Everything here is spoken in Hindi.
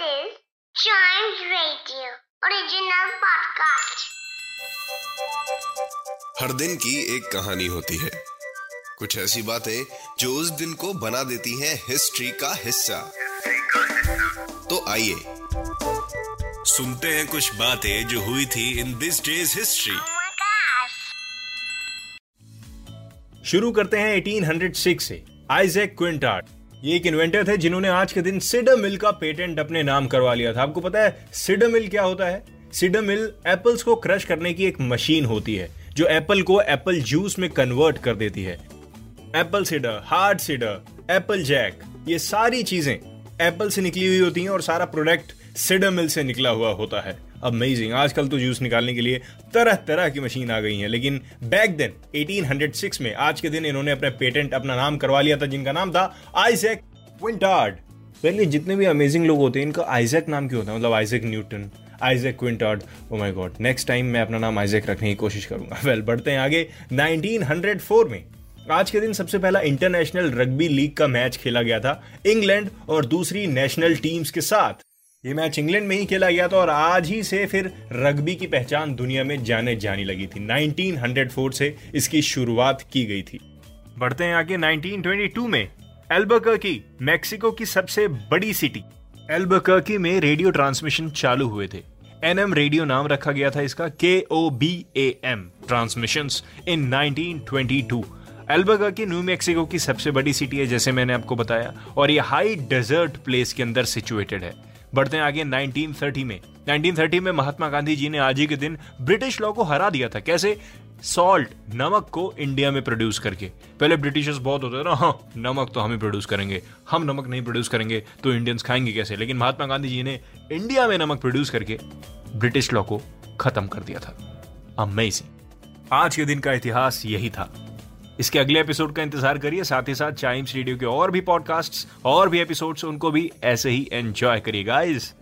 is Giant Radio original podcast. हर दिन की एक कहानी होती है कुछ ऐसी बातें जो उस दिन को बना देती हैं हिस्ट्री का हिस्सा तो आइए सुनते हैं कुछ बातें जो हुई थी इन दिस डेज़ हिस्ट्री. शुरू करते हैं 1806 से आइजैक क्विंटार्ड ये एक इन्वेंटर थे जिन्होंने आज के दिन सिडर मिल का पेटेंट अपने नाम करवा लिया था। आपको पता है सिडर मिल क्या होता है? सिडर मिल एप्पल्स को क्रश करने की एक मशीन होती है, जो एप्पल को एप्पल जूस में कन्वर्ट कर देती है। Apple cider hard cider apple jack ये सारी चीज़ें एप्पल से निकली हुई होती हैं और सारा प्रोडक्ट सीडर मिल से निकला हुआ होता है। अमेजिंग आजकल तो जूस निकालने के लिए तरह तरह की मशीन आ गई हैं, लेकिन बैक देन 1806 में, आज के दिन इन्होंने अपने पेटेंट अपना नाम करवा लिया था, जिनका नाम था आइजैक क्विंटार्ड पहले जितने भी अमेजिंग लोग होते हैं, इनका आइजैक नाम क्यों होता है? मतलब Isaac Newton Isaac Quintard oh my God next time मैं अपना नाम आइजैक रखने की कोशिश करूँगा। वेल बढ़ते हैं आगे। 1904 में, आज के दिन सबसे पहला इंटरनेशनल रग्बी लीग का मैच खेला गया था इंग्लैंड और दूसरी नेशनल टीम्स के साथ। ये मैच इंग्लैंड में ही खेला गया था और आज ही से फिर रग्बी की पहचान दुनिया में जाने जानी लगी थी। 1904 से इसकी शुरुआत की गई थी। बढ़ते हैं आगे 1922 में एल्बर्कर्की मैक्सिको की सबसे बड़ी सिटी। एल्बर्कर्की में रेडियो ट्रांसमिशन चालू हुए थे। एनएम रेडियो नाम रखा गया था इसका, K O B A M transmission in 1922 Albuquerque New Mexico की सबसे बड़ी सिटी है, जैसे मैंने आपको बताया, और ये हाई डेजर्ट प्लेस के अंदर सिचुएटेड है। बढ़ते हैं आगे 1930 में। 1930 में महात्मा गांधी जी ने आज ही के दिन ब्रिटिश लॉ को हरा दिया था। कैसे? सॉल्ट, नमक को इंडिया में प्रोड्यूस करके। पहले ब्रिटिशर्स बहुत होते थे ना हाँ नमक तो हम ही प्रोड्यूस करेंगे। हम नमक नहीं प्रोड्यूस करेंगे तो इंडियंस खाएँगे कैसे? लेकिन महात्मा गांधी जी ने इंडिया में नमक प्रोड्यूस करके ब्रिटिश लॉ को खत्म कर दिया था। अमेजिंग आज के दिन का इतिहास यही था। इसके अगले एपिसोड का इंतज़ार करिए। साथ ही साथ चाइम्स रेडियो के और भी पॉडकास्ट्स और भी एपिसोड्स उनको भी ऐसे ही एंजॉय करिए गाइस